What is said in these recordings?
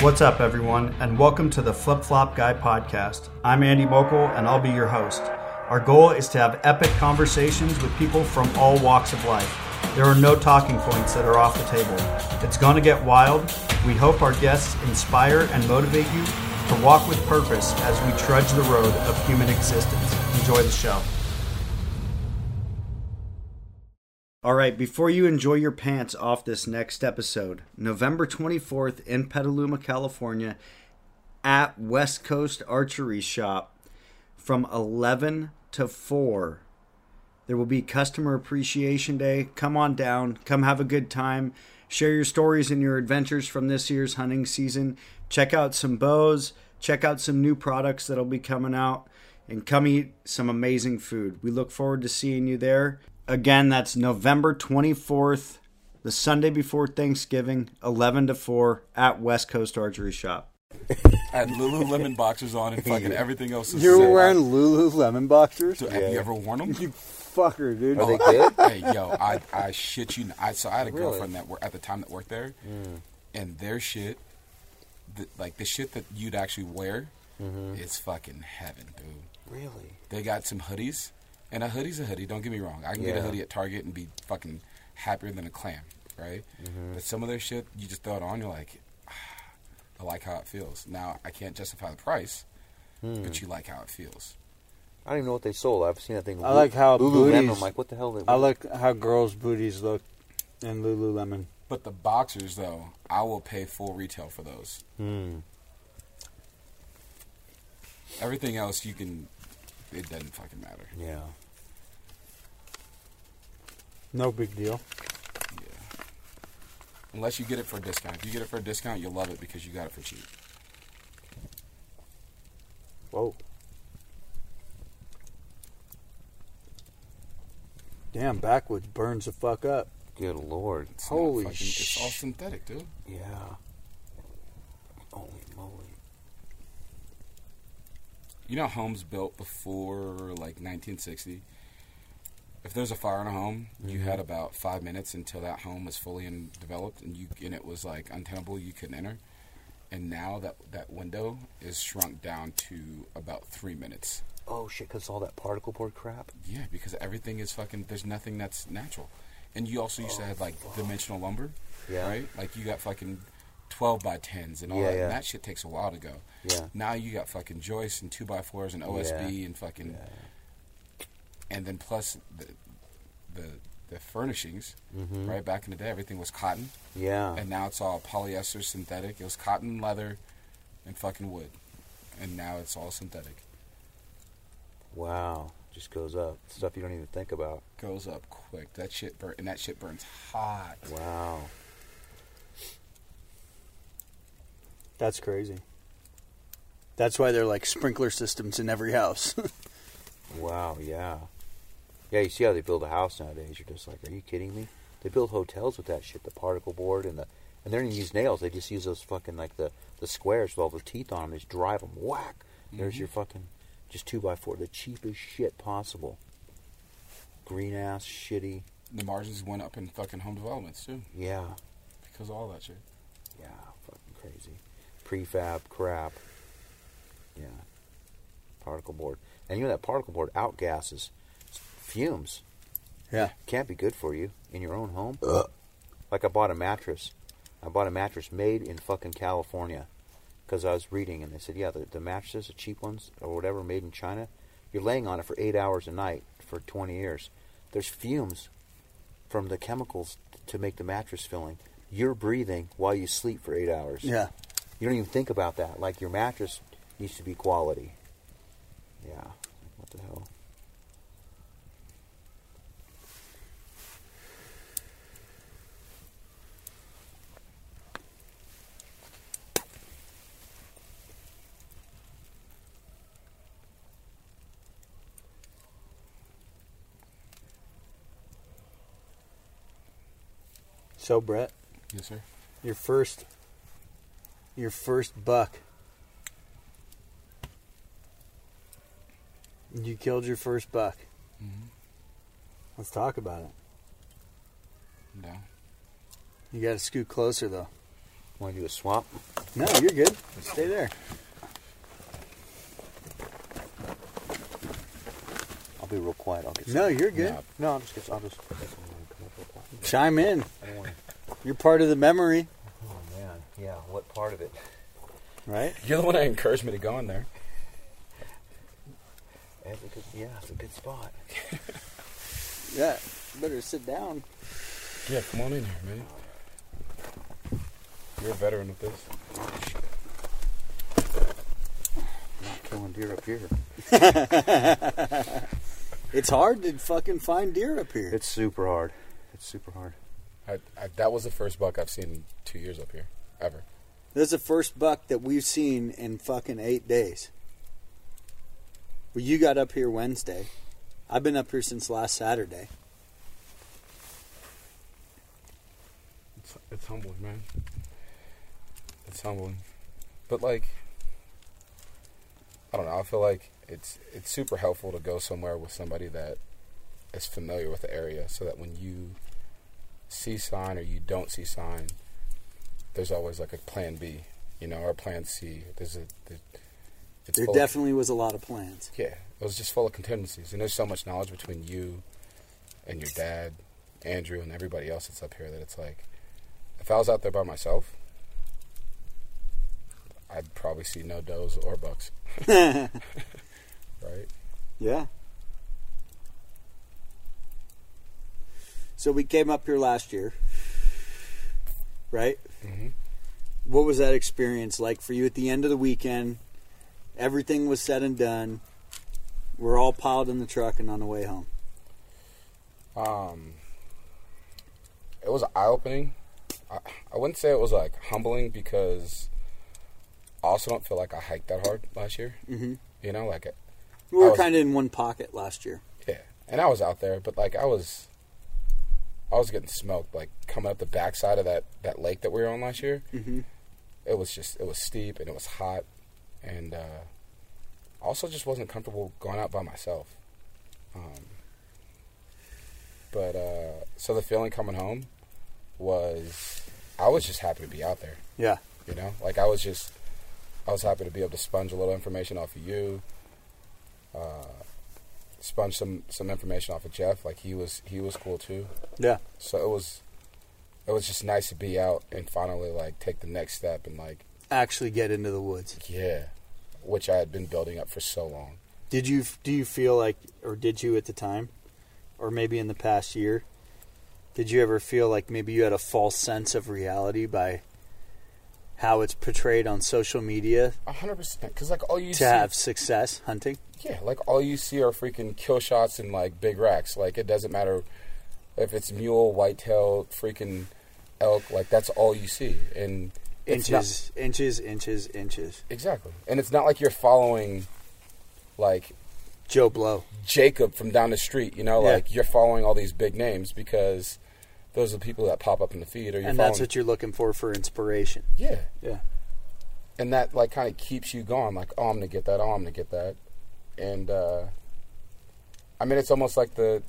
What's up, everyone, and welcome to the Flip Flop Guy podcast. I'm Andy Mokel, and I'll be your host. Our goal is to have epic conversations with people from all walks of life. There are no talking points that are off the table. It's going to get wild. We hope our guests inspire and motivate you to walk with purpose as we trudge the road of human existence. Enjoy the show. All right, before you enjoy your pants off this next episode, November 24th in Petaluma, California, at West Coast Archery Shop from 11 to 4. There will be Customer Appreciation Day. Come on down, come have a good time. Share your stories and your adventures from this year's hunting season. Check out some bows, check out some new products that'll be coming out, and come eat some amazing food. We look forward to seeing you there. Again, that's November 24th, the Sunday before Thanksgiving, 11 to 4 at West Coast Archery Shop. I had Lululemon boxers on and fucking everything else. Is You're sick. wearing Lululemon boxers? So, Have you ever worn them? You fucker, dude. Are they good? hey, yo, I, I shit you. not. I so I had a Really? girlfriend that wor- at the time that worked there, mm. and their shit, the, like the shit that you'd actually wear, mm-hmm. is fucking heaven, dude. Really? They got some hoodies, and a hoodie's a hoodie. Don't get me wrong. I can get a hoodie at Target and be fucking happier than a clam, right? But some of their shit, you just throw it on, you're like, ah, I like how it feels. Now I can't justify the price, but you like how it feels. I don't even know what they sold. I've seen that thing. I like how Lululemon. booties- I'm like, what the hell? They, I like how girls' booties look in Lululemon. But the boxers, though, I will pay full retail for those. Hmm. Everything else, you can. It doesn't fucking matter. Yeah. No big deal. Yeah. Unless you get it for a discount. If you get it for a discount, you'll love it because you got it for cheap. Whoa. Damn, backwoods burns the fuck up. Good lord. It's Holy fucking, It's all synthetic, dude. Yeah. Holy moly. You know, homes built before like 1960. If there's a fire in a home, you mm-hmm. had about five minutes until that home was fully in, developed, and you and it was like untenable. You couldn't enter. And now that that window is shrunk down to about three minutes. Oh shit! Cause all that particle board crap. Yeah, because everything is fucking. There's nothing that's natural. And you also used to have oh, like dimensional lumber, Yeah. right? Like you got fucking twelve by tens and all Yeah, that. yeah. And that shit takes a while to go. Yeah. Now you got fucking joists and two by fours and OSB Yeah. and fucking, and then plus the the the furnishings. Mm-hmm. Right back in the day, everything was cotton, Yeah. and now it's all polyester, synthetic. It was cotton, leather, and fucking wood, and now it's all synthetic. wow. Just goes up. Stuff you don't even think about. Goes up quick. That shit burn, and that shit burns hot. Wow. That's crazy. That's why they're like sprinkler systems in every house. Wow. Yeah. Yeah. You see how they build a house nowadays? You're just like, are you kidding me? They build hotels with that shit, the particle board and the, and they don't even use nails. They just use those fucking like the the squares with all the teeth on them. They just drive them. Whack. There's mm-hmm. your fucking just two by four, the cheapest shit possible. Green ass, shitty. The margins went up in fucking home developments too, Yeah. because of all that shit. Yeah. Fucking crazy. Prefab crap. Yeah. Particle board. And you know that particle board outgasses fumes. yeah. can't be good for you in your own home. Like I bought a mattress. I bought a mattress made in fucking California because I was reading and they said, yeah, the, the mattresses, the cheap ones or whatever, made in China, you're laying on it for eight hours a night for 20 years. There's fumes from the chemicals to make the mattress filling. You're breathing while you sleep for eight hours. Yeah. You don't even think about that. Like your mattress needs to be quality. Yeah. What the hell? So Brett, Yes, sir. your first your first buck. You killed your first buck. Mm-hmm. Let's talk about it. No. You got to scoot closer though. Want to do a swap? No, you're good. Stay there. I'll be real quiet. I'll get. No, you're good. No. No, I'll just. I'll just. Chime in. I don't want. You're part of the memory, Oh man, yeah. What part of it? right? You're the one that encouraged me to go in there. That's a good, yeah, it's a good spot. Yeah. Better sit down. Yeah, come on in here, man. You're a veteran of this. Not killing deer up here. It's hard to fucking find deer up here. It's super hard. It's super hard. I, I, that was the first buck I've seen in two years up here, ever. This is the first buck that we've seen in fucking eight days. Well, you got up here Wednesday. I've been up here since last Saturday. It's, it's humbling, man. It's humbling, but like, I don't know. I feel like it's it's super helpful to go somewhere with somebody that is familiar with the area, so that when you see sign or you don't see sign, there's always like a plan B, you know, or plan C. There's a there, it's There full of- definitely was a lot of plans. yeah, it was just full of contingencies, and there's so much knowledge between you and your dad, Andrew, and everybody else that's up here that it's like, if I was out there by myself, I'd probably see no does or bucks, right? Yeah. So we came up here last year, right? hmm What was that experience like for you at the end of the weekend? Everything was said and done. We're all piled in the truck and on the way home. Um, it was eye opening. I, I wouldn't say it was like humbling because I also don't feel like I hiked that hard last year. Mm-hmm. You know, like it, We were kind of in one pocket last year. Yeah, and I was out there, but like I was, I was getting smoked. Like coming up the backside of that that lake that we were on last year, Mm-hmm. it was just it was steep and it was hot, and uh, also just wasn't comfortable going out by myself. Um, but uh, so the feeling coming home was I was just happy to be out there. Yeah. You know, like I was just, I was happy to be able to sponge a little information off of you. Uh, sponge some some information off of Jeff. Like he was he was cool too. Yeah. So it was, it was just nice to be out and finally like take the next step and like Actually get into the woods. yeah, which I had been building up for so long. Did you do you feel like or did you at the time or maybe in the past year did you ever feel like maybe you had a false sense of reality by how it's portrayed on social media A hundred percent. Because like all you to see, have success hunting? yeah, like all you see are freaking kill shots and like big racks. Like it doesn't matter if it's mule, whitetail, freaking elk. Like that's all you see, and it's not- Inches, inches, inches, inches. Exactly. And it's not like you're following like Joe Blow. Jacob from down the street, you know, Yeah. like you're following all these big names because those are the people that pop up in the feed or And that's what you're looking for for inspiration. Yeah. Yeah. And that like kind of keeps you going like, "Oh, I'm going to get that. Oh, I'm going to get that." And uh I mean, it's almost like the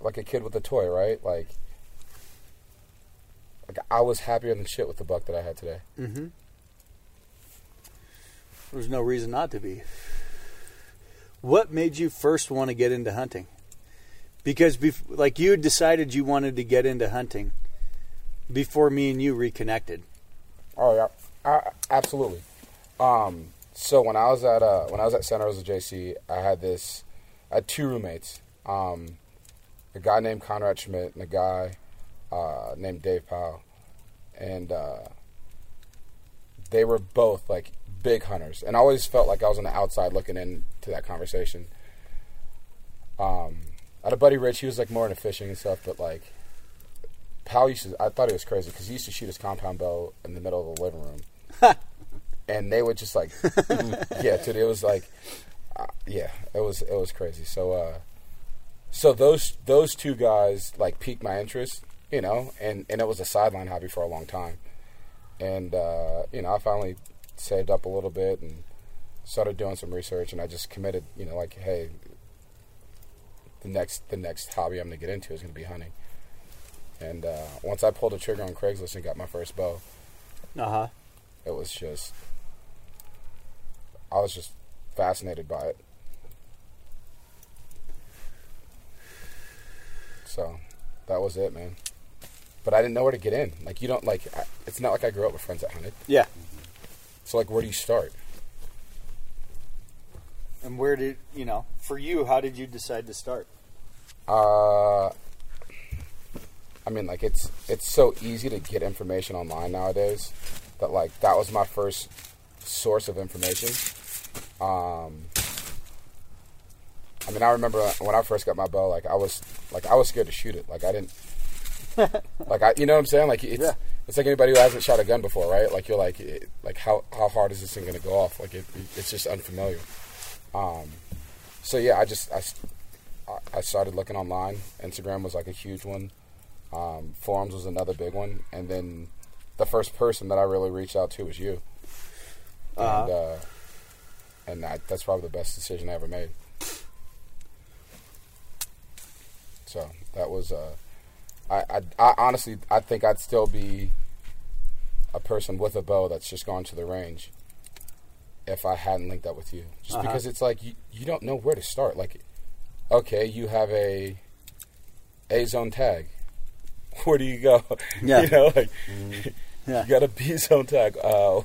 like a kid with a toy, right? Like like I was happier than shit with the buck that I had today. Mm-hmm. There's no reason not to be. What made you first want to get into hunting? Because, bef- like, you decided you wanted to get into hunting before me and you reconnected. Oh yeah, I, absolutely. Um, so when I was at uh, when I was at Santa Rosa JC, I had this, I had two roommates. Um, a guy named Conrad Schmidt and a guy uh, named Dave Powell, and uh, they were both like big hunters, and I always felt like I was on the outside looking into that conversation. Um, I had a buddy Rich. He was like more into fishing and stuff, but like Powell used to. I thought he was crazy because he used to shoot his compound bow in the middle of the living room, and they would just like, yeah, dude. It was like, uh, yeah, it was it was crazy. So, uh, so those those two guys like piqued my interest, you know, and and it was a sideline hobby for a long time, and uh, you know, I finally saved up a little bit and started doing some research, and I just committed, you know, like, hey, the next the next hobby I'm gonna get into is gonna be hunting. And uh, once I pulled the trigger on Craigslist and got my first bow, Uh huh. it was just I was just fascinated by it. So that was it, man. But I didn't know where to get in. Like you don't like. I, it's not like I grew up with friends that hunted. Yeah. So like, where do you start? And where did you know? For you, how did you decide to start? Uh, I mean, like it's it's so easy to get information online nowadays that like that was my first source of information. Um, I mean, I remember when I first got my bow, like I was like I was scared to shoot it. Like I didn't, like I, you know what I'm saying? Like it's Yeah. it's like anybody who hasn't shot a gun before, right? Like you're like it, like how how hard is this thing going to go off? Like it, it's just unfamiliar. Um, so yeah, I just I, I- I started looking online. Instagram was like a huge one. Um, forums was another big one, and then the first person that I really reached out to was you. And Uh-huh. uh, and I, that's probably the best decision I ever made. So that was uh, I, I I honestly I think I'd still be a person with a bow that's just gone to the range if I hadn't linked up with you. Just Uh-huh. because it's like you, you don't know where to start. Like, okay, you have a A zone tag. Where do you go? Yeah. you know, like Yeah. you got a B zone tag. Uh,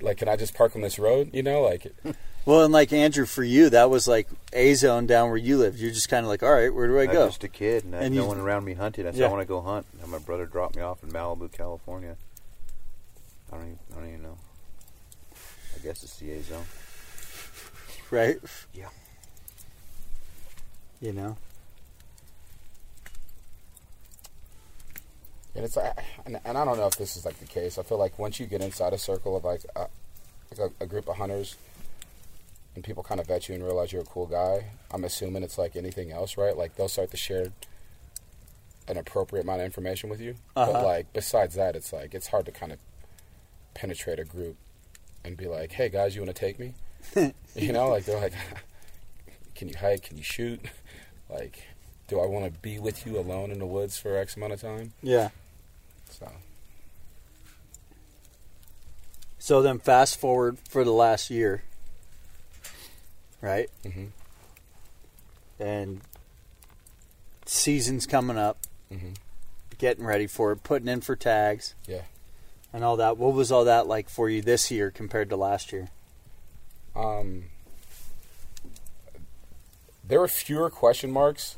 like, can I just park on this road? You know, like, Well, and like Andrew, for you, that was like a zone down where you lived. You're just kind of like, all right, where do I I'm go? just a kid, and, I had And no you- one around me hunting. I said, Yeah. I want to go hunt. And my brother dropped me off in Malibu, California. I don't even, I don't even know. I guess it's the A zone. Right? Yeah. You know? and it's like, and, and I don't know if this is like the case. I feel like once you get inside a circle of like a, like a, a group of hunters, and people kind of vet you and realize you're a cool guy, I'm assuming it's like anything else, right? Like they'll start to share an appropriate amount of information with you. But Uh-huh. like besides that, it's like it's hard to kind of penetrate a group and be like, "Hey guys, you want to take me?" you know, like they're like, "Can you hike? Can you shoot?" Like, do I want to be with you alone in the woods for X amount of time? Yeah. So So then fast forward for the last year. Right? hmm And season's coming up, hmm getting ready for it, putting in for tags Yeah. and all that. What was all that like for you this year compared to last year? Um, there were fewer question marks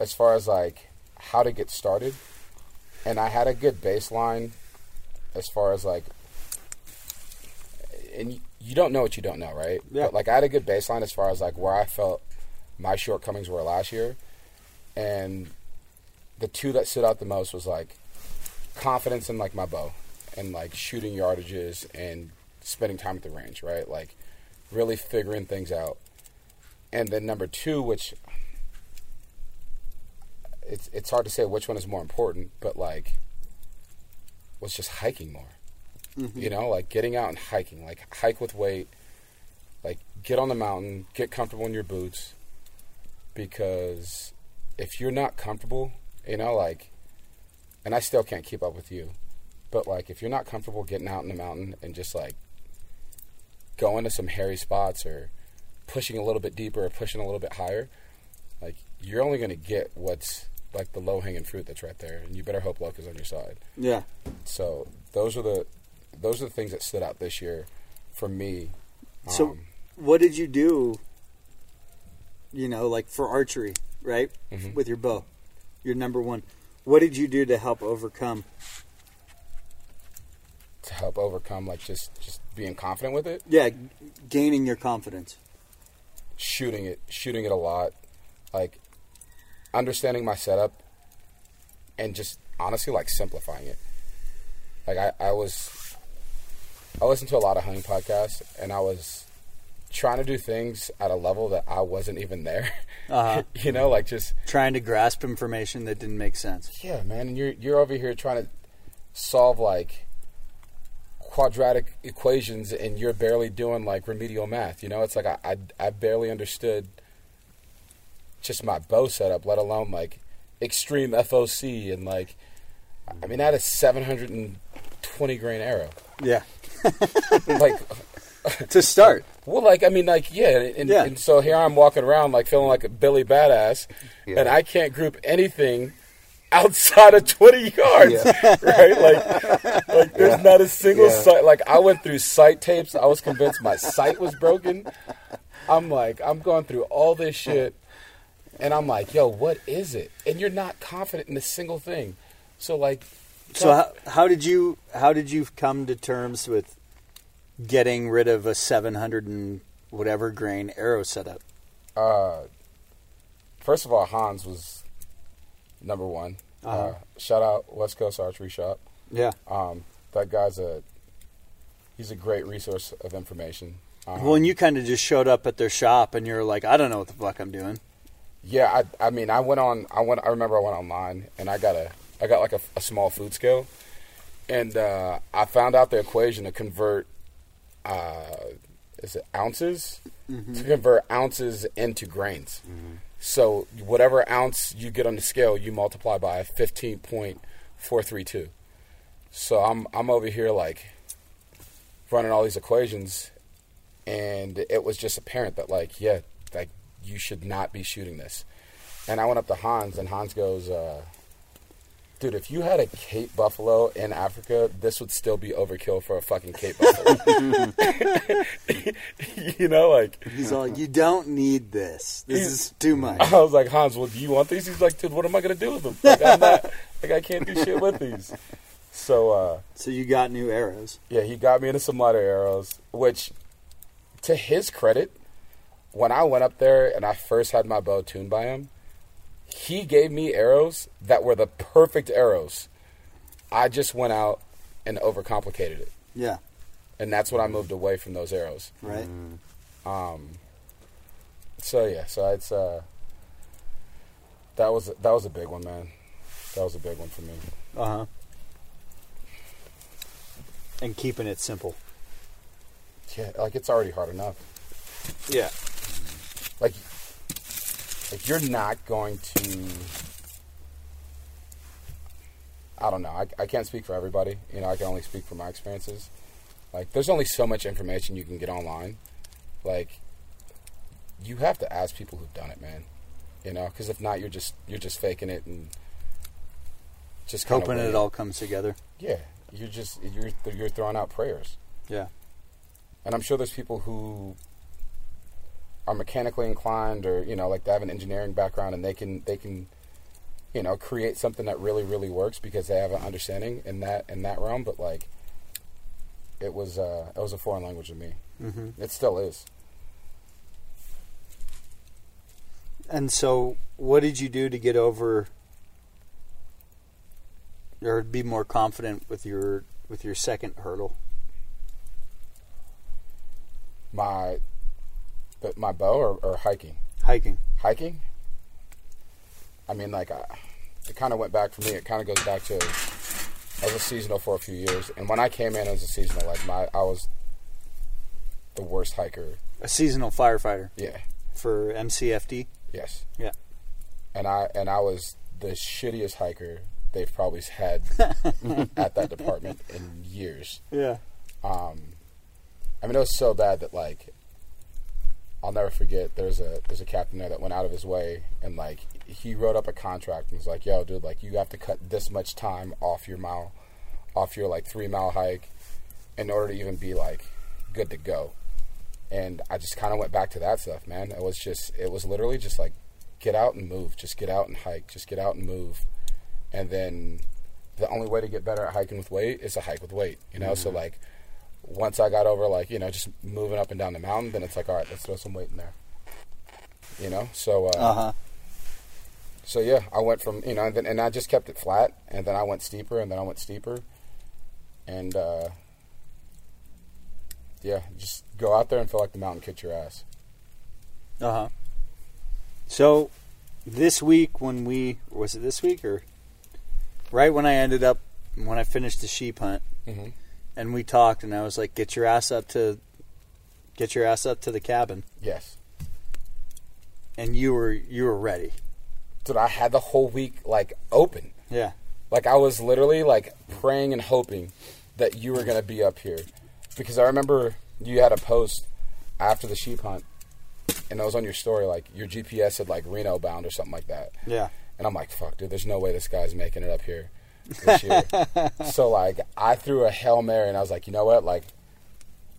as far as like how to get started, and I had a good baseline as far as like, and you, don't know what you don't know, right? Yeah. But like I had a good baseline as far as like where I felt my shortcomings were last year, and the two that stood out the most was like confidence in like my bow and like shooting yardages and spending time at the range, right? Like really figuring things out. And then number two, which it's it's hard to say which one is more important, but like was just hiking more. Mm-hmm. You know, like getting out and hiking, like hike with weight, like get on the mountain, get comfortable in your boots because if you're not comfortable, you know, like and I still can't keep up with you. But like if you're not comfortable getting out in the mountain and just like going to some hairy spots or pushing a little bit deeper or pushing a little bit higher, like you're only going to get what's like the low hanging fruit that's right there, and you better hope luck is on your side. Yeah. So those are the those are the things that stood out this year for me. So- Um, What did you do? You know, like for archery, right? Mhm. With your bow, your number one. What did you do to help overcome? to help overcome like just just being confident with it, Yeah, gaining your confidence. Shooting it, shooting it a lot, like understanding my setup, and just honestly like simplifying it. Like I, I was, I listened to a lot of hunting podcasts, and I was trying to do things at a level that I wasn't even there. Uh-huh. you know, like just Trying to grasp information that didn't make sense. yeah, man. And you're you're over here trying to solve like quadratic equations, and you're barely doing like remedial math. You know, it's like I I, I barely understood just my bow setup, let alone like extreme FOC and like I mean that is 720 grain arrow. Yeah. like to start. Well, like I mean, like yeah, and, Yeah. and so here I'm walking around like feeling like a Billy Badass, Yeah. and I can't group anything outside of 20 yards, right? Like, like there's not a single Yeah. sight. Like I went through sight tapes. I was convinced my sight was broken. I'm like, I'm going through all this shit, and I'm like, yo, what is it? And you're not confident in a single thing. So like, So how, how did you how did you come to terms with getting rid of a 700 and whatever grain arrow setup? Uh, first of all, Hans was number one. uh Uh-huh. shout out West Coast Archery Shop. Yeah. Um, that guy's a he's a great resource of information. Um, Well, and you kind of just showed up at their shop, and you're like, I don't know what the fuck I'm doing. yeah, I, I mean, I went on. I went. I remember I went online and I got a I got like a, a small food scale, and uh, I found out the equation to convert. Uh, is it ounces to convert ounces into grains? So whatever ounce you get on the scale, you multiply by fifteen point four three two. So I'm I'm over here like running all these equations, and it was just apparent that like yeah, like you should not be shooting this. And I went up to Hans, and Hans goes, uh, "Dude, if you had a Cape buffalo in Africa, this would still be overkill for a fucking Cape buffalo." you know, like He's all, you don't need this. This is too much. I was like, Hans, well, do you want these? He's like, dude, what am I gonna do with them? Like, I'm not, like, I can't do shit with these. So, uh, So you got new arrows. yeah, he got me into some lighter arrows, which, to his credit, when I went up there and I first had my bow tuned by him, he gave me arrows that were the perfect arrows. I just went out and overcomplicated it, Yeah. and that's when I moved away from those arrows. Right. Um, so yeah, so it's uh, that was that was a big one, man. That was a big one for me. Uh huh. And keeping it simple. Yeah, like it's already hard enough. Yeah. Like, like you're not going to. I don't know. I, I can't speak for everybody. You know, I can only speak for my experiences. Like, there's only so much information you can get online. Like, you have to ask people who've done it, man. You know, because if not, you're just you're just faking it and just Hoping it all comes together. Yeah, you're just you're you're throwing out prayers, Yeah. and I'm sure there's people who are mechanically inclined, or you know, like they have an engineering background, and they can they can, you know, create something that really really works because they have an understanding in that in that realm. But like, it was uh, it was a foreign language to me. Mm-hmm. It still is. And so, what did you do to get over, or be more confident with your with your second hurdle? My, but my bow or, or hiking. Hiking. hiking. I mean, like, I, it kind of went back for me. It kind of goes back to I was a seasonal for a few years, and when I came in as a seasonal, like my I was the worst hiker. A seasonal firefighter Yeah. for MCFD. Yes. Yeah. And I and I was the shittiest hiker they've probably had at that department in years. Yeah. Um, I mean, it was so bad that like I'll never forget. There's a there's a captain there that went out of his way and like he wrote up a contract and was like, "Yo, dude, like you have to cut this much time off your mile, off your like three mile hike, in order to even be like good to go." And I just kind of went back to that stuff, man. It was just it was literally just like get out and move, just get out and hike, just get out and move, and then the only way to get better at hiking with weight is to hike with weight, you know. So mm-hmm. like once I got over like you know just moving up and down the mountain, then it's like all right, let's throw some weight in there, you know. So uh, Uh huh. so yeah, I went from you know, and then and I just kept it flat, and then I went steeper, and then I went steeper, and uh, yeah, just go out there and feel like the mountain kicked your ass. Uh huh. So, this week when we was it this week or right when I ended up when I finished the sheep hunt Mm-hmm. And we talked and I was like, get your ass up to get your ass up to the cabin Yes, and you were you were ready. dude, I had the whole week like open. Yeah. Like I was literally like praying and hoping that you were gonna be up here, because I remember you had a post after the sheep hunt, and it was on your story like your GPS said like Reno bound or something like that. Yeah. And I'm like, fuck, dude, there's no way this guy's making it up here this year. so like, I threw a hail mary, and I was like, you know what, like.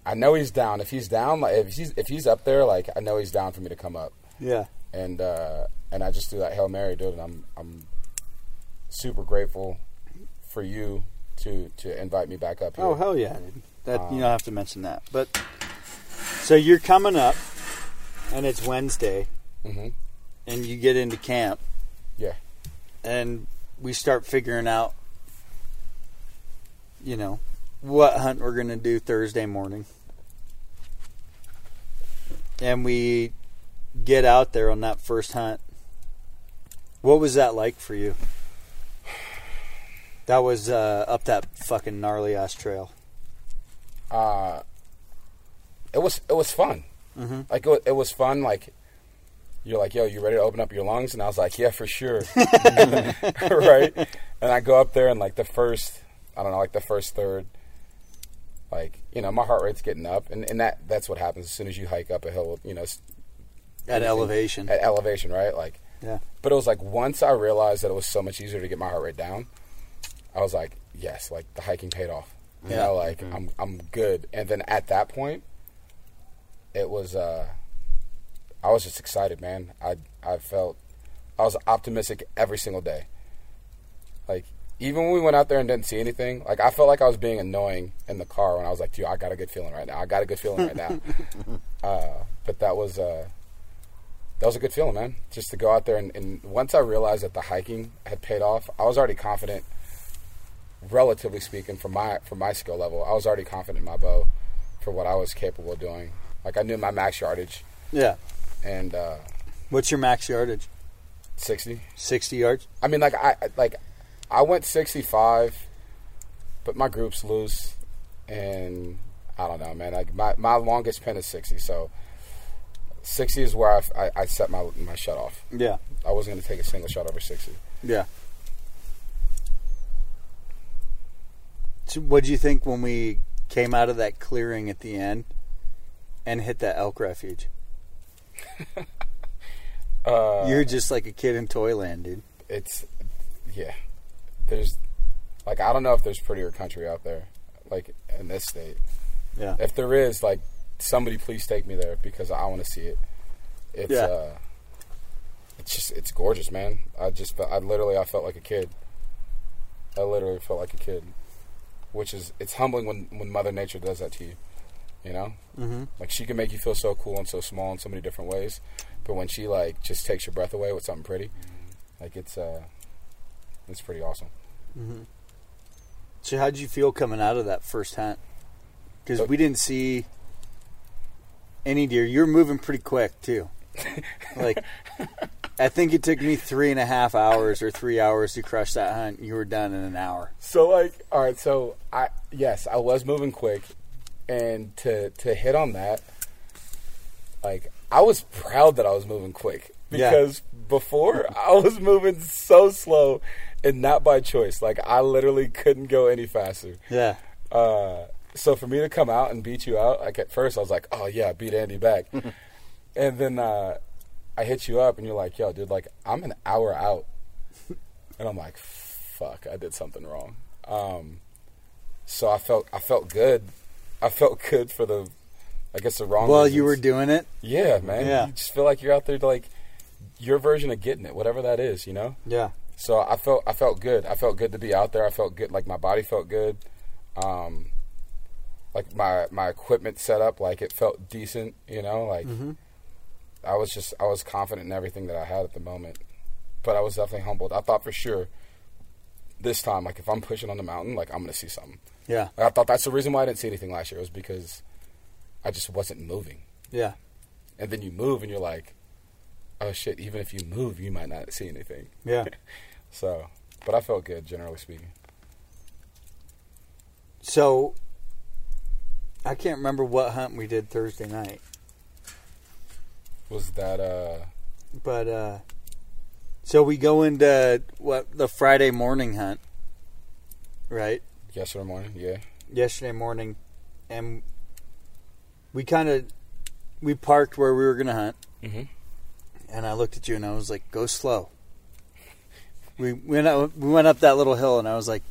I know he's down. If he's down, like if he's if he's up there, like I know he's down for me to come up. Yeah. And uh, and I just threw that hail mary, dude. And I'm I'm super grateful for you to to invite me back up here. Oh hell yeah! Dude. That Um, you don't have to mention that. But so you're coming up, and it's Wednesday, hmm and you get into camp, Yeah. and we start figuring out, you know, what hunt we're gonna do Thursday morning, and we get out there on that first hunt. What was that like for you? That was uh, up that fucking gnarly ass trail. Uh, it was it was fun. Mm-hmm. Like it, wa- it was fun. Like you're like, yo, you ready to open up your lungs? And I was like, yeah, for sure. right. And I go up there and like the first, I don't know, like the first third, like you know, my heart rate's getting up, and and that that's what happens as soon as you hike up a hill. You know, At everything- elevation. At elevation, right? Like. Yeah. But it was like once I realized that it was so much easier to get my heart rate down, I was like, yes, like the hiking paid off. You Yeah. know, like I'm I'm good. And then at that point, it was uh I was just excited, man. I I felt I was optimistic every single day. Like even when we went out there and didn't see anything, like I felt like I was being annoying in the car when I was like, dude, I got a good feeling right now. I got a good feeling right now. uh, but that was uh that was a good feeling, man. Just to go out there and, and once I realized that the hiking had paid off, I was already confident. Relatively speaking, from my from my skill level, I was already confident in my bow for what I was capable of doing. Like I knew my max yardage Yeah. and uh, What's your max yardage? sixty. 60 yards? I mean, like I I- like I went sixty five, but my group's loose, and I don't know, man. Like my my longest pin is sixty, so sixty is where I, I, I set my my shut off. Yeah. I wasn't going to take a single shot over sixty. Yeah. So what do you think when we came out of that clearing at the end and hit that elk refuge? Uh, You're just like a kid in Toyland, dude. it's yeah. There's like I don't know if there's prettier country out there, like in this state. Yeah. If there is, like somebody please take me there because I want to see it. It's Yeah. uh, it's just it's gorgeous, man. I just felt, I literally I felt like a kid. I literally felt like a kid, which is it's humbling when when Mother Nature does that to you. You know, Mm-hmm. like she can make you feel so cool and so small in so many different ways, but when she like just takes your breath away with something pretty, like it's uh, it's pretty awesome. Mm-hmm. So how did you feel coming out of that first hunt? Because we didn't see any deer. You were moving pretty quick too. like, I think it took me three and a half hours or three hours to crush that hunt. You were done in an hour. So like, all right. So I yes, I was moving quick, and to to hit on that, like I was proud that I was moving quick Yeah. because before I was moving so slow, and not by choice. Like I literally couldn't go any faster. Yeah. Uh, so for me to come out and beat you out, like at first I was like, oh yeah, beat Andy back, and then uh, I hit you up, and you're like, yo, dude, like I'm an hour out, and I'm like, fuck, I did something wrong. Um, so I felt I felt good. I felt good for the, I guess the wrong. Well, you were doing it. yeah, man. Yeah. You just feel like you're out there to like your version of getting it, whatever that is, you know. Yeah. So I felt I felt good. I felt good to be out there. I felt good. Like my body felt good. Um, like my my equipment set up, like it felt decent. You know, like Mhm. I was just I was confident in everything that I had at the moment. But I was definitely humbled. I thought for sure this time, like if I'm pushing on the mountain, like I'm gonna see something. Yeah. Like, I thought that's the reason why I didn't see anything last year was because I just wasn't moving. Yeah. And then you move, and you're like, oh shit! Even if you move, you might not see anything. Yeah. So, but I felt good, generally speaking. So, I can't remember what hunt we did Thursday night, Was that uh? but uh, so we go into what the Friday morning hunt, right? Yesterday morning, yeah. Yesterday morning, and we kind of we parked where we were gonna hunt, Mhm. And I looked at you and I was like, "Go slow." We went up, we went up that little hill, and I was like,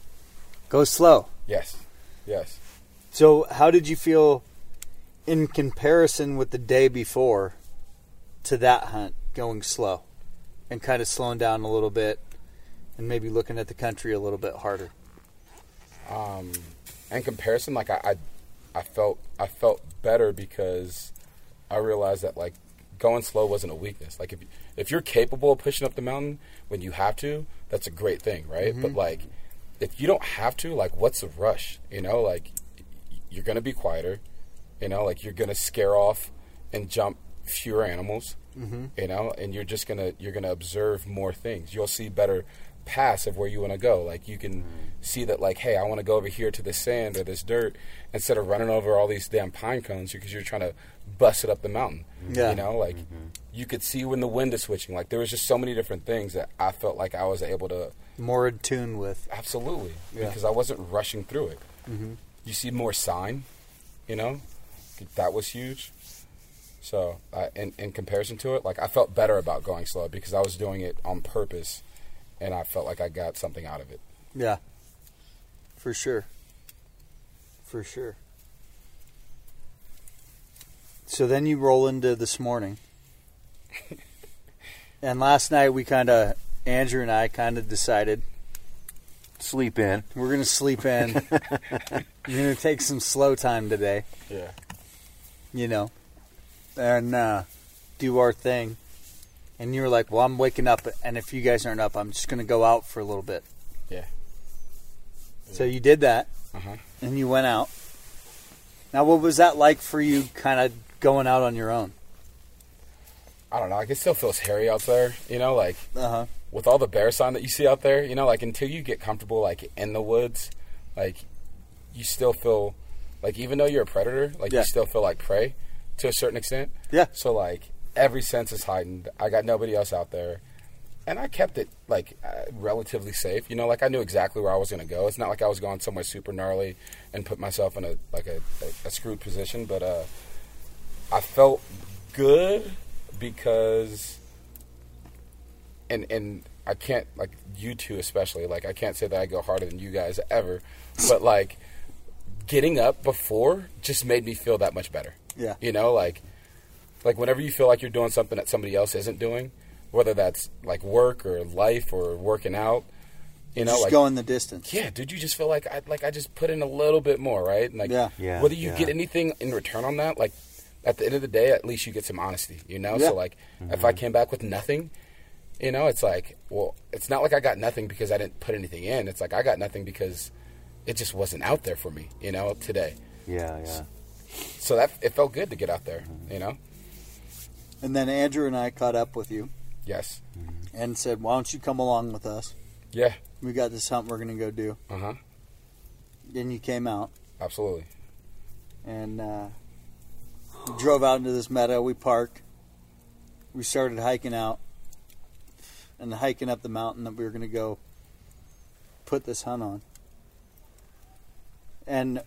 "Go slow." Yes. Yes. So, how did you feel in comparison with the day before to that hunt going slow and kind of slowing down a little bit and maybe looking at the country a little bit harder? um, in comparison, like I, I, I felt I felt better because I realized that like going slow wasn't a weakness. Like if if you're capable of pushing up the mountain when you have to, that's a great thing, right? But mm-hmm. like if you don't have to, like what's the rush? You know, like you're gonna be quieter. You know, like you're gonna scare off and jump fewer animals. Mm-hmm. You know, and you're just gonna you're gonna observe more things. You'll see better paths of where you want to go. Like you can see that, like, hey, I want to go over here to the sand or this dirt instead of running over all these damn pine cones because you're trying to bust it up the mountain. Yeah. You know, like you could see when the wind is switching. Like there was just so many different things that I felt like I was able to More in tune with. absolutely Yeah. because I wasn't rushing through it. You see more sign, you know, that was huge. So, uh, in in comparison to it, like I felt better about going slow because I was doing it on purpose, and I felt like I got something out of it. Yeah. For sure. For sure. So then you roll into this morning. and last night we kind of, Andrew and I kind of decided Sleep in. we're going to sleep in. we're going to take some slow time today, Yeah. you know, and uh, do our thing. And you were like, well, I'm waking up, and if you guys aren't up, I'm just going to go out for a little bit. Yeah. So you did that. Uh huh. and you went out. Now, what was that like for you, kind of going out on your own? I don't know. Like it still feels hairy out there. You know, like Uh huh. with all the bear sign that you see out there. You know, like until you get comfortable, like in the woods, like you still feel like even though you're a predator, like Yeah. you still feel like prey to a certain extent. Yeah. So like every sense is heightened. I got nobody else out there, and I kept it like uh, relatively safe. You know, like I knew exactly where I was going to go. It's not like I was going somewhere super gnarly and put myself in a like a, a, a screwed position, but uh, I felt good because, and and I can't like you two especially like I can't say that I go harder than you guys ever, but like getting up before just made me feel that much better. Yeah. You know, like like whenever you feel like you're doing something that somebody else isn't doing, whether that's like work or life or working out, you know, just like going the distance. yeah, dude, you just feel like I like I just put in a little bit more, right? And like Yeah. Yeah, whether you yeah. get anything in return on that, like at the end of the day, at least you get some honesty, you know. Yeah. So like if I mm-hmm. came back with nothing, you know, it's like, well, it's not like I got nothing because I didn't put anything in. It's like I got nothing because it just wasn't out there for me, you know, today. Yeah, yeah. So that it felt good to get out there, mm-hmm. you know. And then Andrew and I caught up with you Yes. and said, "Why don't you come along with us? Yeah. We got this hunt we're going to go do." Uh huh. Then you came out Absolutely. and uh, we drove out into this meadow. We parked. We started hiking out and hiking up the mountain that we were going to go put this hunt on. And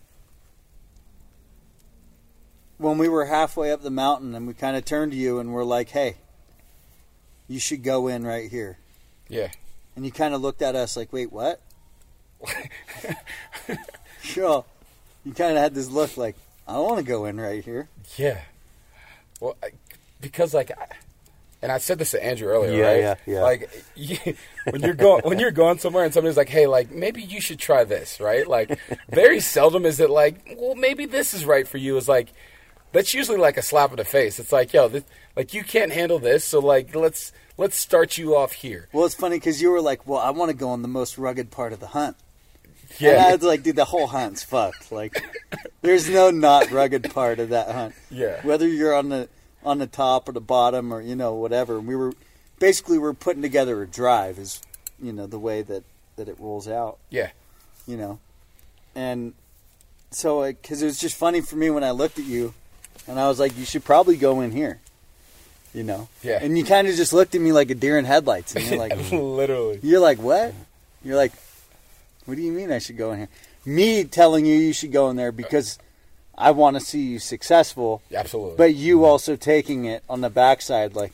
when we were halfway up the mountain and we kind of turned to you and we're like, hey, you should go in right here. Yeah. And you kind of looked at us like, wait, what? sure. You kind of had this look like, I don't want to go in right here. Yeah. Well, I, because like, I, and I said this to Andrew earlier, Yeah, right? yeah, yeah. Like, you, when you're going when you're going somewhere and somebody's like, "Hey, like maybe you should try this," right? Like, very seldom is it like, "Well, maybe this is right for you." Is like, that's usually like a slap in the face. It's like, "Yo, this, like you can't handle this, so like let's let's start you off here." Well, it's funny because you were like, well, I want to go on the most rugged part of the hunt. And Yeah, I was like, dude, the whole hunt's fucked. Like, there's no not rugged part of that hunt. yeah, Whether you're on the on the top or the bottom or you know whatever. We were basically we're putting together a drive is you know the way that that it rolls out. yeah, you know. And so, because it was just funny for me when I looked at you, and I was like, you should probably go in here, you know. Yeah. And you kind of just looked at me like a deer in headlights, and you're like, literally. you're like, what? You're like, what do you mean I should go in here? Me telling you you should go in there because I want to see you successful, Absolutely. but you also taking it on the backside, like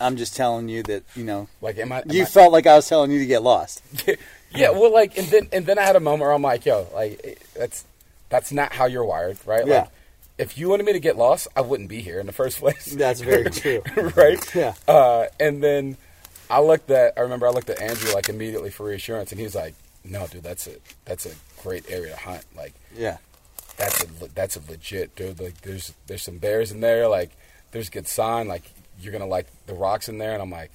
I'm just telling you that you know like, am I? am you I- felt like I was telling you to get lost. yeah. Well, like, and then and then I had a moment where I'm like, yo, like, that's that's not how you're wired, right? Yeah. Like, if you wanted me to get lost, I wouldn't be here in the first place. That's very true. right? Yeah. Uh, and then I looked at, I remember I looked at Andrew like immediately for reassurance, and he was like, "No, dude, that's a that's a great area to hunt. Like, Yeah, that's a that's a legit dude. Like, there's there's some bears in there. Like, there's good sign. Like, you're gonna like the rocks in there." And I'm like,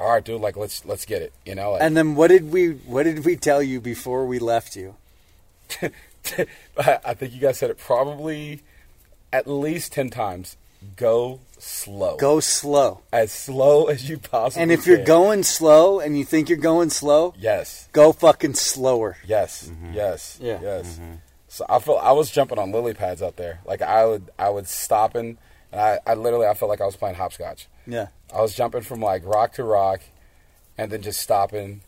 "All right, dude. Like, let's let's get it. You know." Like, and then what did we what did we tell you before we left you? I I think you guys said it probably at least ten times. Go slow. Go slow. as slow as you possibly. And if you're can. going slow and you think you're going slow, yes. go fucking slower. Yes, mm-hmm. yes, Yeah. yes. Mm-hmm. So I felt I was jumping on lily pads out there. Like I would, I would stopping, and I, I literally, I felt like I was playing hopscotch. Yeah. I was jumping from like rock to rock, and then just stopping.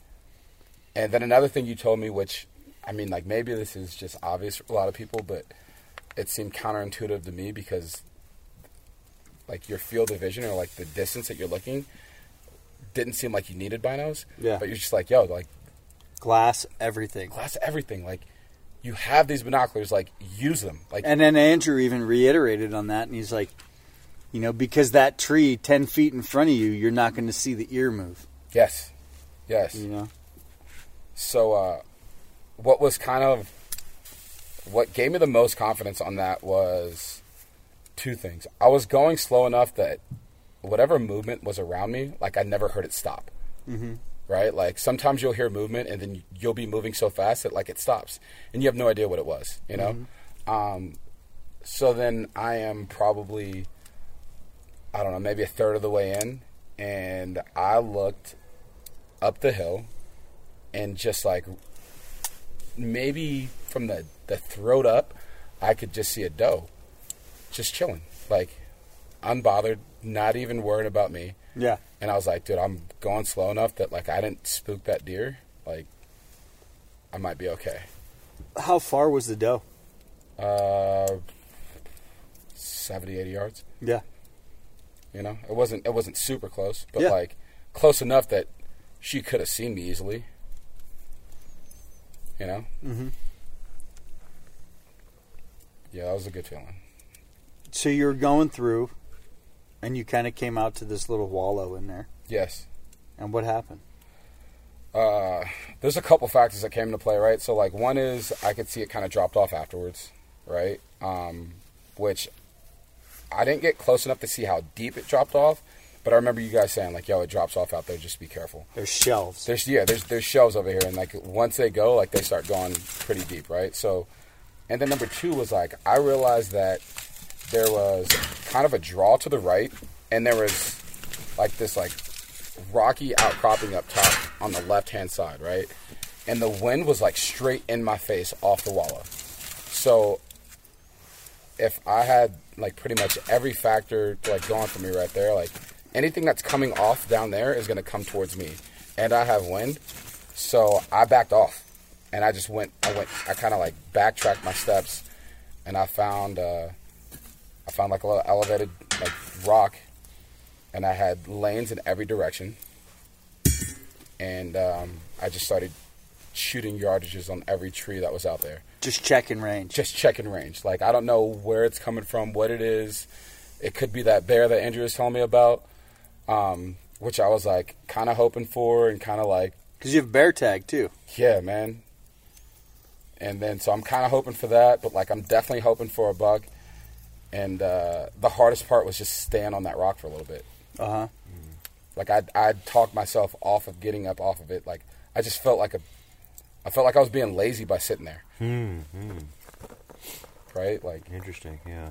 And then another thing you told me, which, I mean, like maybe this is just obvious for a lot of people, but it seemed counterintuitive to me because, like your field of vision or like the distance that you're looking, didn't seem like you needed binos. Yeah. But you're just like, yo, like Glass everything. glass everything. Like you have these binoculars, like use them. Like And then Andrew even reiterated on that, and he's like, you know, because that tree ten feet in front of you, you're not going to see the ear move. yes, yes. You know. So uh, what was kind of what gave me the most confidence on that was two things. I was going slow enough that whatever movement was around me, like I never heard it stop. Mm-hmm. Right? Like sometimes you'll hear movement and then you'll be moving so fast that like it stops and you have no idea what it was, you know? Um, so then I am probably, I don't know, maybe a third of the way in and I looked up the hill and just like maybe from the, the throat up, I could just see a doe just chilling, like unbothered, not even worrying about me. Yeah. And I was like, dude, I'm going slow enough that like I didn't spook that deer. Like, I might be okay. How far was the doe? Uh, 70, 80 yards. Yeah. You know, it wasn't it wasn't super close, but Yeah. like close enough that she could have seen me easily. You know. Mm-hmm. Yeah, that was a good feeling. So you were going through, and you kind of came out to this little wallow in there. Yes. And what happened? Uh, there's a couple factors that came into play, right? So, like, one is I could see it kind of dropped off afterwards, right? Um, which I didn't get close enough to see how deep it dropped off, but I remember you guys saying like, "Yo, it drops off out there. Just be careful." There's shelves. There's yeah, there's there's shelves over here, and like once they go, like they start going pretty deep, right? So, and then number two was like I realized that there was kind of a draw to the right, and there was like this like rocky outcropping up top on the left hand side, right? And the wind was like straight in my face off the wallow. So if I had like pretty much every factor like going for me right there, like anything that's coming off down there is gonna come towards me. And I have wind. So I backed off. And I just went I went I kinda like backtracked my steps and I found uh I found like a little elevated like rock and I had lanes in every direction. And um, I just started shooting yardages on every tree that was out there. Just checking range. Just checking range. Like I don't know where it's coming from, what it is. It could be that bear that Andrew was telling me about, um, which I was like kind of hoping for and kind of like, Because you have bear tag too. yeah, man. And then so I'm kind of hoping for that, but like I'm definitely hoping for a bug. And uh, the hardest part was just staying on that rock for a little bit. Uh huh. Like I I talked myself off of getting up off of it. Like I just felt like a I felt like I was being lazy by sitting there. Hmm. hmm. Right? Like Interesting. Yeah.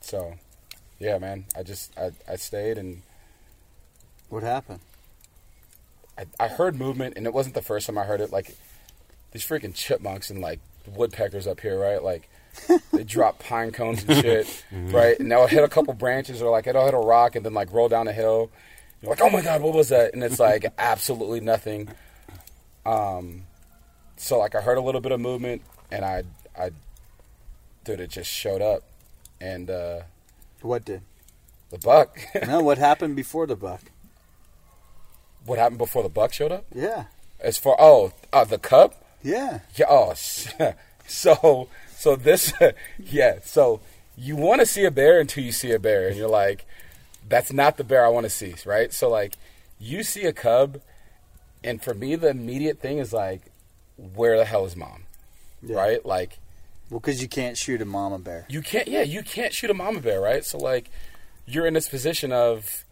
so yeah, man. I just I, I stayed and What happened? I, I heard movement and it wasn't the first time I heard it. Like these freaking chipmunks and like woodpeckers up here, right? Like they drop pine cones and shit, right? And they'll hit a couple branches or like it'll hit a rock and then like roll down a hill. You're like, oh my god, what was that? And it's like absolutely nothing. Um, so like I heard a little bit of movement, and I I dude it just showed up, and uh, What did? the buck. No, what happened before the buck? what happened before the buck showed up? Yeah. As far oh uh, the cub. Yeah. Yeah. Oh, so so this yeah. So you want to see a bear until you see a bear, and you're like, that's not the bear I want to see, right? So like, you see a cub, and for me, the immediate thing is like, where the hell is mom, Yeah. right? Like, Well, because you can't shoot a mama bear. you can't yeah you can't shoot a mama bear right so like you're in this position of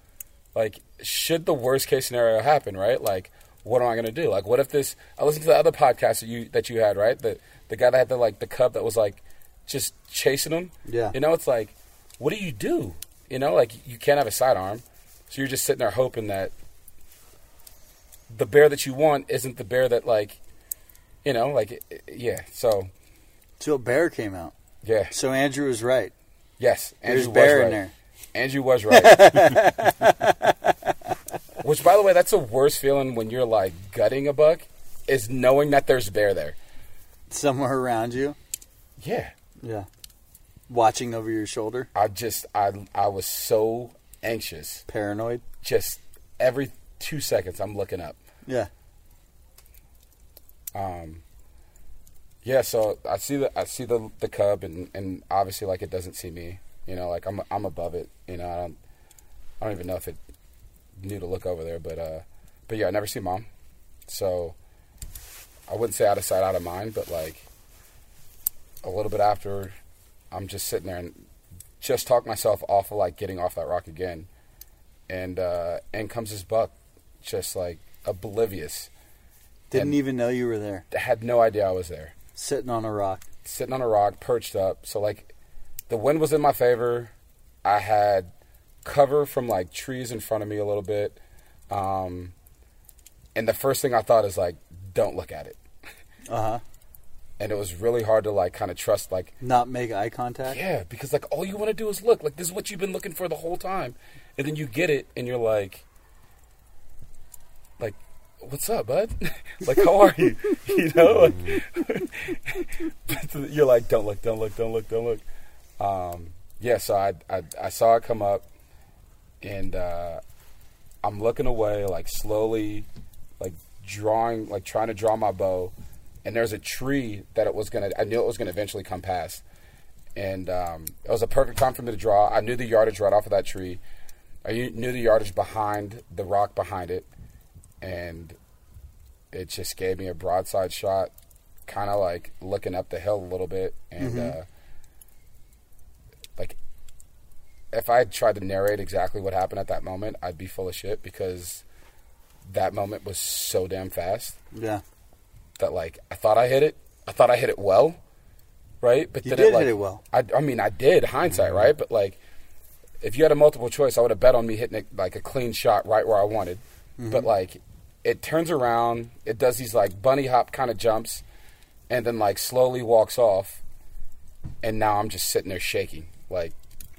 like should the worst case scenario happen right like what am i going to do like what if this i listened to the other podcast that you that you had right the the guy that had the like the cub that was like just chasing him Yeah. you know it's like what do you do you know like you can't have a sidearm so you're just sitting there hoping that the bear that you want isn't the bear that like you know like yeah so So a bear came out. yeah So Andrew was right. yes There's was bear right. in there. Andrew was right. Which, by the way, that's the worst feeling when you're like gutting a buck, is knowing that there's bear there. Somewhere around you. Yeah, Yeah. Watching over your shoulder. I just I I was so anxious. Paranoid. Just every two seconds, I'm looking up. Yeah. Um, yeah, so I see the I see the the cub, and and obviously like it doesn't see me. You know, like I'm I'm above it. You know, I don't I don't even know if it knew to look over there, but uh, but yeah, I never see mom, so I wouldn't say out of sight, out of mind, but like a little bit after, I'm just sitting there and just talk myself off of like getting off that rock again, and uh, and comes this buck, just like oblivious. Didn't even know you were there. Had no idea I was there. Sitting on a rock. sitting on a rock, perched up. So like, the wind was in my favor. I had cover from like trees in front of me a little bit, um, and the first thing I thought is like, don't look at it. Uh huh. And it was really hard to like kind of trust like, Not make eye contact. yeah, because like all you want to do is look. Like this is what you've been looking for the whole time, and then you get it, and you're like, like. What's up, bud? like, how are you? You know, like, you're like, don't look, don't look, don't look, don't look. Um, yeah, so I, I I saw it come up, and uh, I'm looking away, like slowly, like drawing, like trying to draw my bow, and there's a tree that it was gonna. I knew it was gonna eventually come past, and um, it was a perfect time for me to draw. I knew the yardage right off of that tree. I knew knew the yardage behind the rock behind it, and it just gave me a broadside shot, kind of like looking up the hill a little bit, and uh, like if I had tried to narrate exactly what happened at that moment, I'd be full of shit because that moment was so damn fast Yeah. that like I thought I hit it. I thought I hit it well, right? But You then did like, hit it well. I, I mean, I did hindsight, right? But like, if you had a multiple choice, I would have bet on me hitting it like a clean shot right where I wanted. Mm-hmm. But like, it turns around, it does these like bunny hop kind of jumps, and then like slowly walks off, and now I'm just sitting there shaking. Like,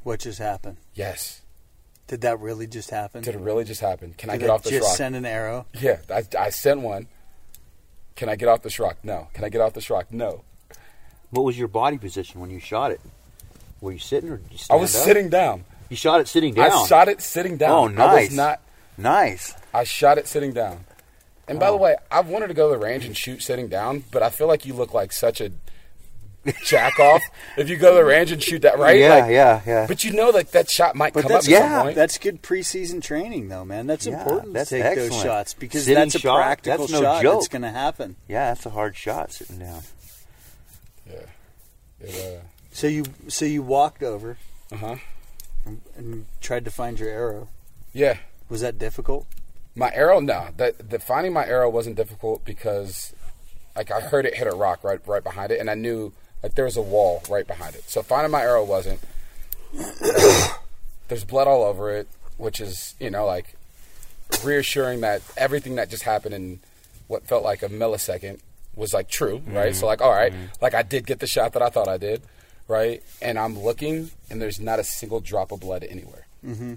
What just happened? yes, Did that really just happen? did it really just happen? Can I get I off this rock? just send an arrow? Yeah, I, I sent one. Can I get off this rock? No. Can I get off this rock? No. What was your body position when you shot it? Were you sitting or did you I was up? sitting down. You shot it sitting down. I shot it sitting down. Oh, I nice. was not. Nice. I shot it sitting down. And by the Oh. way, I've wanted to go to the range and shoot sitting down, but I feel like you look like such a jack off if you go to the range and shoot that right. Yeah, Like, yeah, yeah. But you know that that shot might But come up at yeah, some point. That's good preseason training, though, man. That's Yeah, important that's to take those excellent. shots because Sitting that's a shot, practical that's no shot joke. that's going to happen. yeah, that's a hard shot sitting down. yeah. It, So you so you walked over uh huh. and, and tried to find your arrow. Yeah. Was that difficult? My arrow, no. The, the finding my arrow wasn't difficult because, like, I heard it hit a rock right right behind it, and I knew like there was a wall right behind it. So finding my arrow wasn't. There's blood all over it, which is you know like reassuring that everything that just happened in what felt like a millisecond was like true, right? So like, all right, like I did get the shot that I thought I did, right? And I'm looking, and there's not a single drop of blood anywhere. Mm-hmm.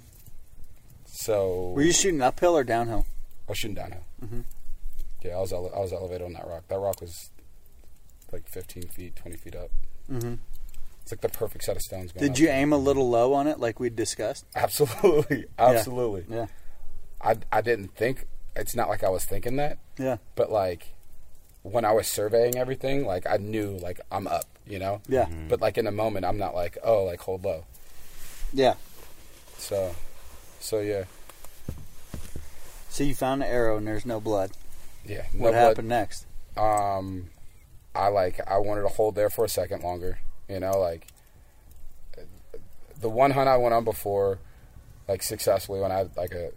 So Were you shooting uphill or downhill? I was shooting downhill. Mhm. Yeah, I was ele- I was elevated on that rock. That rock was like 15 feet, 20 feet up. Mhm. It's like the perfect set of stones. going Did you aim a little low on it, like we discussed? Absolutely, absolutely. Yeah. I I didn't think. It's not like I was thinking that, Yeah. but like when I was surveying everything, like I knew like I'm up, you know. Yeah. But like in a moment, I'm not like oh like hold low. Yeah. So, so yeah, So you found the arrow and there's no blood. yeah. What blood. happened next? um i like i wanted to hold there for a second longer you know like the one hunt i went on before like successfully when i had like a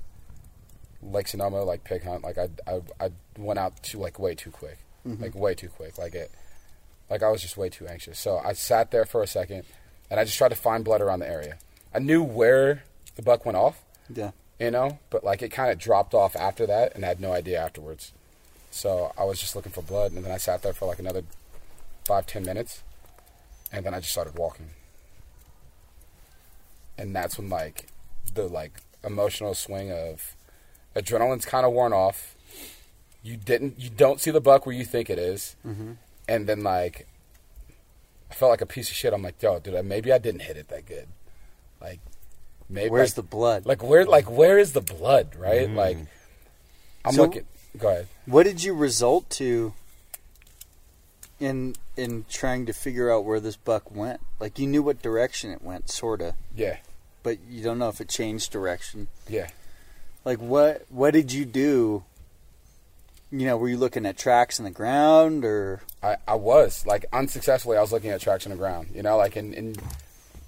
lake sonoma like pig hunt like i i, I went out too like way too quick. Mm-hmm. Like way too quick. Like it like i was just way too anxious. So i sat there for a second and i just tried to find blood around the area. I knew where the buck went off Yeah. you know but like it kind of dropped off after that and i had no idea afterwards so I was just looking for blood, and then I sat there for like another five, ten minutes, and then I just started walking. And that's when like the like emotional swing of adrenaline's kind of worn off. You didn't, you don't see the buck where you think it is. Mm-hmm. and then like I felt like a piece of shit. I'm like, yo, dude, maybe I didn't hit it that good. Like, maybe Where's like, the blood? like where like where is the blood? Right? Mm. Like, I'm So- looking. Go ahead. What did you result to in in trying to figure out where this buck went? Like you knew what direction it went, sorta, Yeah, but you don't know if it changed direction. yeah. Like what what did you do? You know, were you looking at tracks in the ground or I, I was like unsuccessfully. I was looking at tracks in the ground, you know, like and, and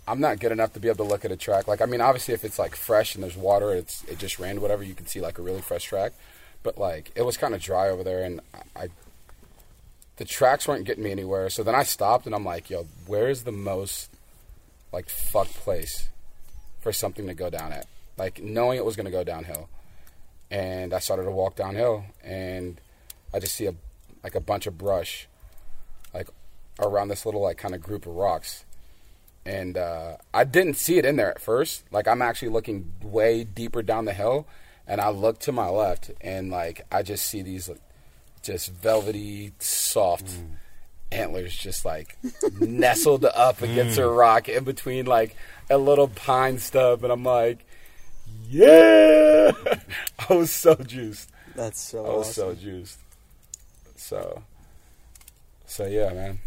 I'm not good enough to be able to look at a track. Like I mean, obviously, if it's like fresh and there's water, it's it just rained, whatever, you can see like a really fresh track. But like it was kind of dry over there, and I, the tracks weren't getting me anywhere. So then I stopped, and I'm like, yo, where's the most like fuck place for something to go down at? Like knowing it was going to go downhill, and I started to walk downhill, and I just see a like a bunch of brush like around this little like kind of group of rocks and uh, i didn't see it in there at first like i'm actually looking way deeper down the hill and i look to my left and like i just see these like, just velvety soft mm. antlers just like nestled up against mm. a rock in between like a little pine stub and i'm like yeah i was so juiced that's so I was awesome. so juiced. So, so yeah, man.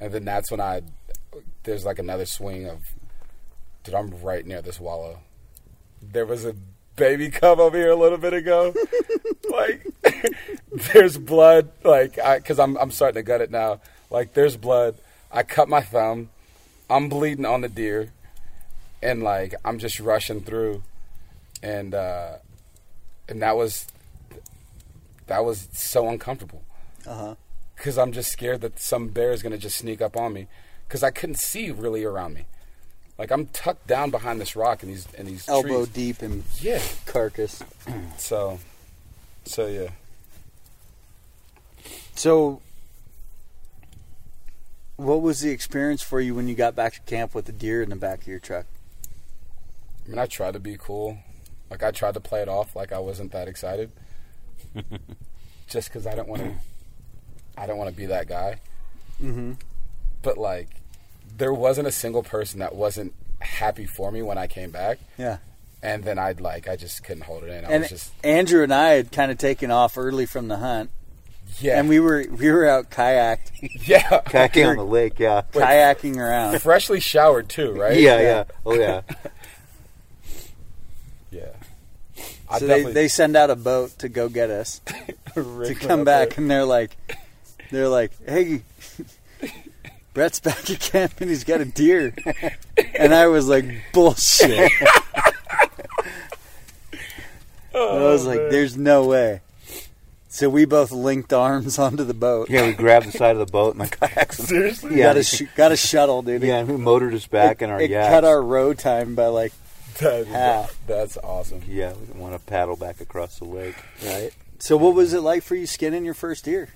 And then that's when I, there's like another swing of, dude, I'm right near this wallow. There was a baby come over here a little bit ago. like, there's blood. Like, I, cause I'm, I'm starting to gut it now. Like, there's blood. I cut my thumb. I'm bleeding on the deer. And like, I'm just rushing through. And, uh, and that was that was so uncomfortable Uh-huh. because I'm just scared that some bear is going to just sneak up on me because I couldn't see really around me. Like I'm tucked down behind this rock and these and these Elbow trees. deep in Yeah. carcass. So, so yeah. So what was the experience for you when you got back to camp with the deer in the back of your truck? I mean, I tried to be cool. Like I tried to play it off like I wasn't that excited, just because I don't want to. I don't want to be that guy. Mm-hmm. But like, there wasn't a single person that wasn't happy for me when I came back. Yeah. And then I'd like, I just couldn't hold it in. I And was just, Andrew and I had kind of taken off early from the hunt, yeah, and we were we were out kayaking. yeah, Kayaking on the lake, yeah. Wait. kayaking around. freshly showered too, right? Yeah, yeah. Oh, yeah. yeah. I So they, definitely they send out a boat to go get us to come back, there. and they're like, they're like, hey, Brett's back at camp and he's got a deer, and I was like, bullshit. oh, I was like, man. there's no way. So we both linked arms onto the boat. Yeah, we grabbed the side of the boat and the kayaks. seriously. Yeah, Got a sh- got a shuttle, dude. yeah, and we motored us back it, in our it yaks. cut our row time by like That is- Half. that's awesome. Yeah, we didn't want to paddle back across the lake. right. So what was it like for you skinning your first deer?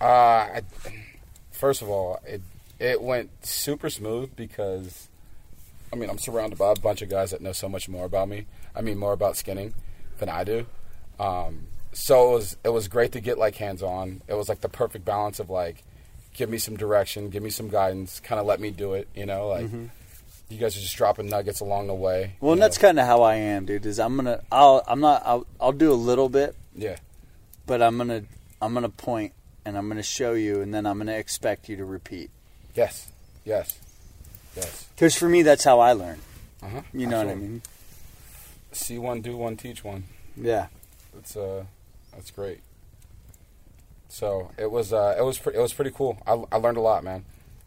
Uh, I, first of all, it it went super smooth because, I mean, I'm surrounded by a bunch of guys that know so much more about me. I mean, more about skinning than I do. Um, so it was it was great to get like hands on. It was like the perfect balance of like give me some direction, give me some guidance, kind of let me do it. You know, like you guys are just dropping nuggets along the way. Well, and that's kind of how I am, dude. Is I'm gonna, I'll, I'm not, I'll, I'll do a little bit, yeah, but I'm gonna, I'm gonna point and I'm gonna show you, and then I'm gonna expect you to repeat. yes, yes, yes. Because for me, that's how I learn. Uh huh. You know what I mean? See one, do one, teach one. Yeah. That's uh, that's great. So it was uh, it was pre- it was pretty cool. I, I learned a lot, man.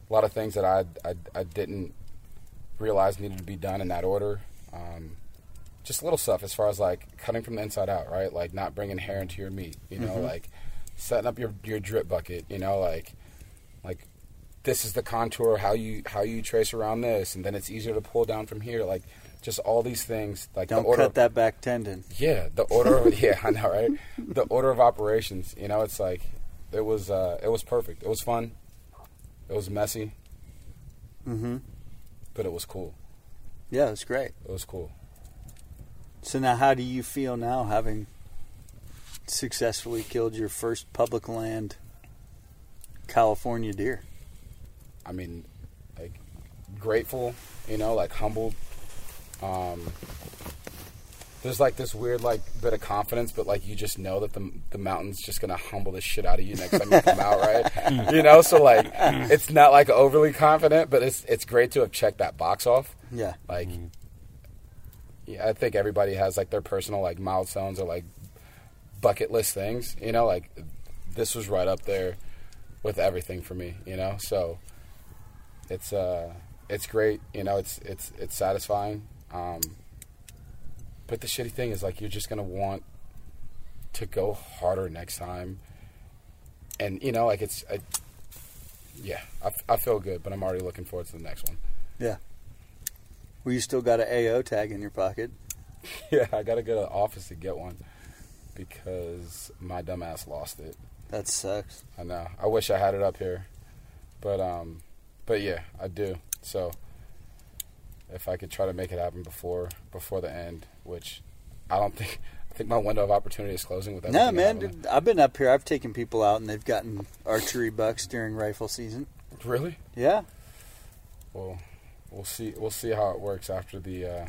A lot of things that I, I I didn't realize needed to be done in that order. Um, just little stuff as far as like cutting from the inside out, right? Like not bringing hair into your meat. You know, like setting up your your drip bucket. You know, like like this is the contour how you how you trace around this, and then it's easier to pull down from here. Like just all these things. Like Don't the order. cut that back tendon. Yeah, the order of yeah, I know, right? The order of operations. You know, it's like it was uh, it was perfect. It was fun. It was messy, Mm-hmm. but it was cool. Yeah, it's great. It was cool. So now, how do you feel now, having successfully killed your first public land California deer? I mean, like grateful, you know, like humbled. Um, there's like this weird like bit of confidence, but like you just know that the the mountain's just gonna humble the shit out of you next time you come out, right? You know, so like it's not like overly confident, but it's it's great to have checked that box off. Yeah. Like, yeah, I think everybody has like their personal like milestones or like bucket list things. You know, like this was right up there with everything for me. You know, so it's uh it's great. You know, it's it's it's satisfying. Um, but the shitty thing is like you're just gonna want to go harder next time, and you know, like it's. I, yeah, I, I feel good, but I'm already looking forward to the next one. Yeah. Well, you still got an AO tag in your pocket. Yeah, I gotta go to the office to get one because my dumbass lost it. That sucks. I know. I wish I had it up here, but um, but yeah, I do. So if I could try to make it happen before before the end, which I don't think. I think my window of opportunity is closing with everything. No, man. dude, I've been up here. I've taken people out, and they've gotten archery bucks during rifle season. Really? Yeah. Well, we'll see. We'll see how it works after the uh,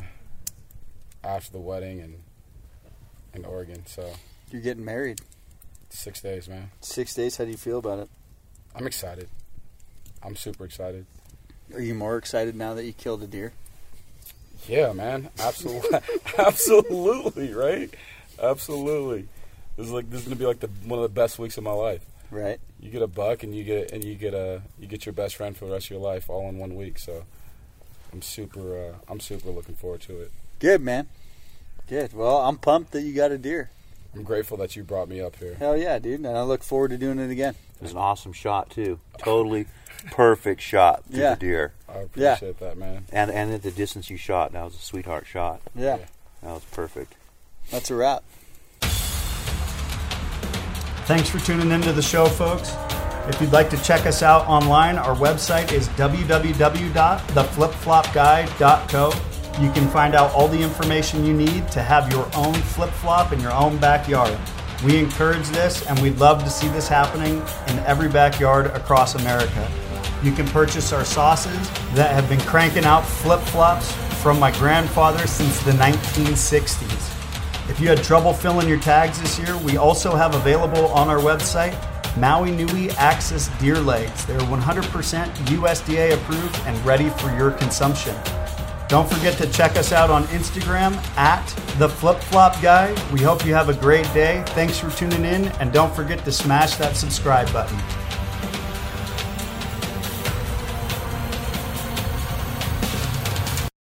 after the wedding and in Oregon. So You're getting married. six days, man. Six days. How do you feel about it? I'm excited. I'm super excited. Are you more excited now that you killed a deer? Yeah, man. Absolutely. Absolutely, right? Absolutely. This is like this is gonna be like the one of the best weeks of my life. Right. You get a buck and you get and you get a you get your best friend for the rest of your life all in one week. So I'm super uh, I'm super looking forward to it. Good, man. Good. Well, I'm pumped that you got a deer. I'm grateful that you brought me up here. Hell yeah, dude. And I look forward to doing it again. It was an awesome shot too. Totally perfect shot to Yeah. the deer, I Yeah. appreciate that, man. and and at the distance you shot, that was a sweetheart shot. Yeah. Yeah. That was perfect. That's a wrap. Thanks for tuning into the show, folks. If you'd like to check us out online, our website is www.theflipflopguide.co. You can find out all the information you need to have your own flip flop in your own backyard. We encourage this and we'd love to see this happening in every backyard across America. You can purchase our sauces that have been cranking out flip flops from my grandfather since the 1960s. If you had trouble filling your tags this year, we also have available on our website Maui Nui Axis deer legs. They're 100% USDA approved and ready for your consumption. Don't forget to check us out on Instagram at the Flip Flop Guy. We hope you have a great day. Thanks for tuning in, and don't forget to smash that subscribe button.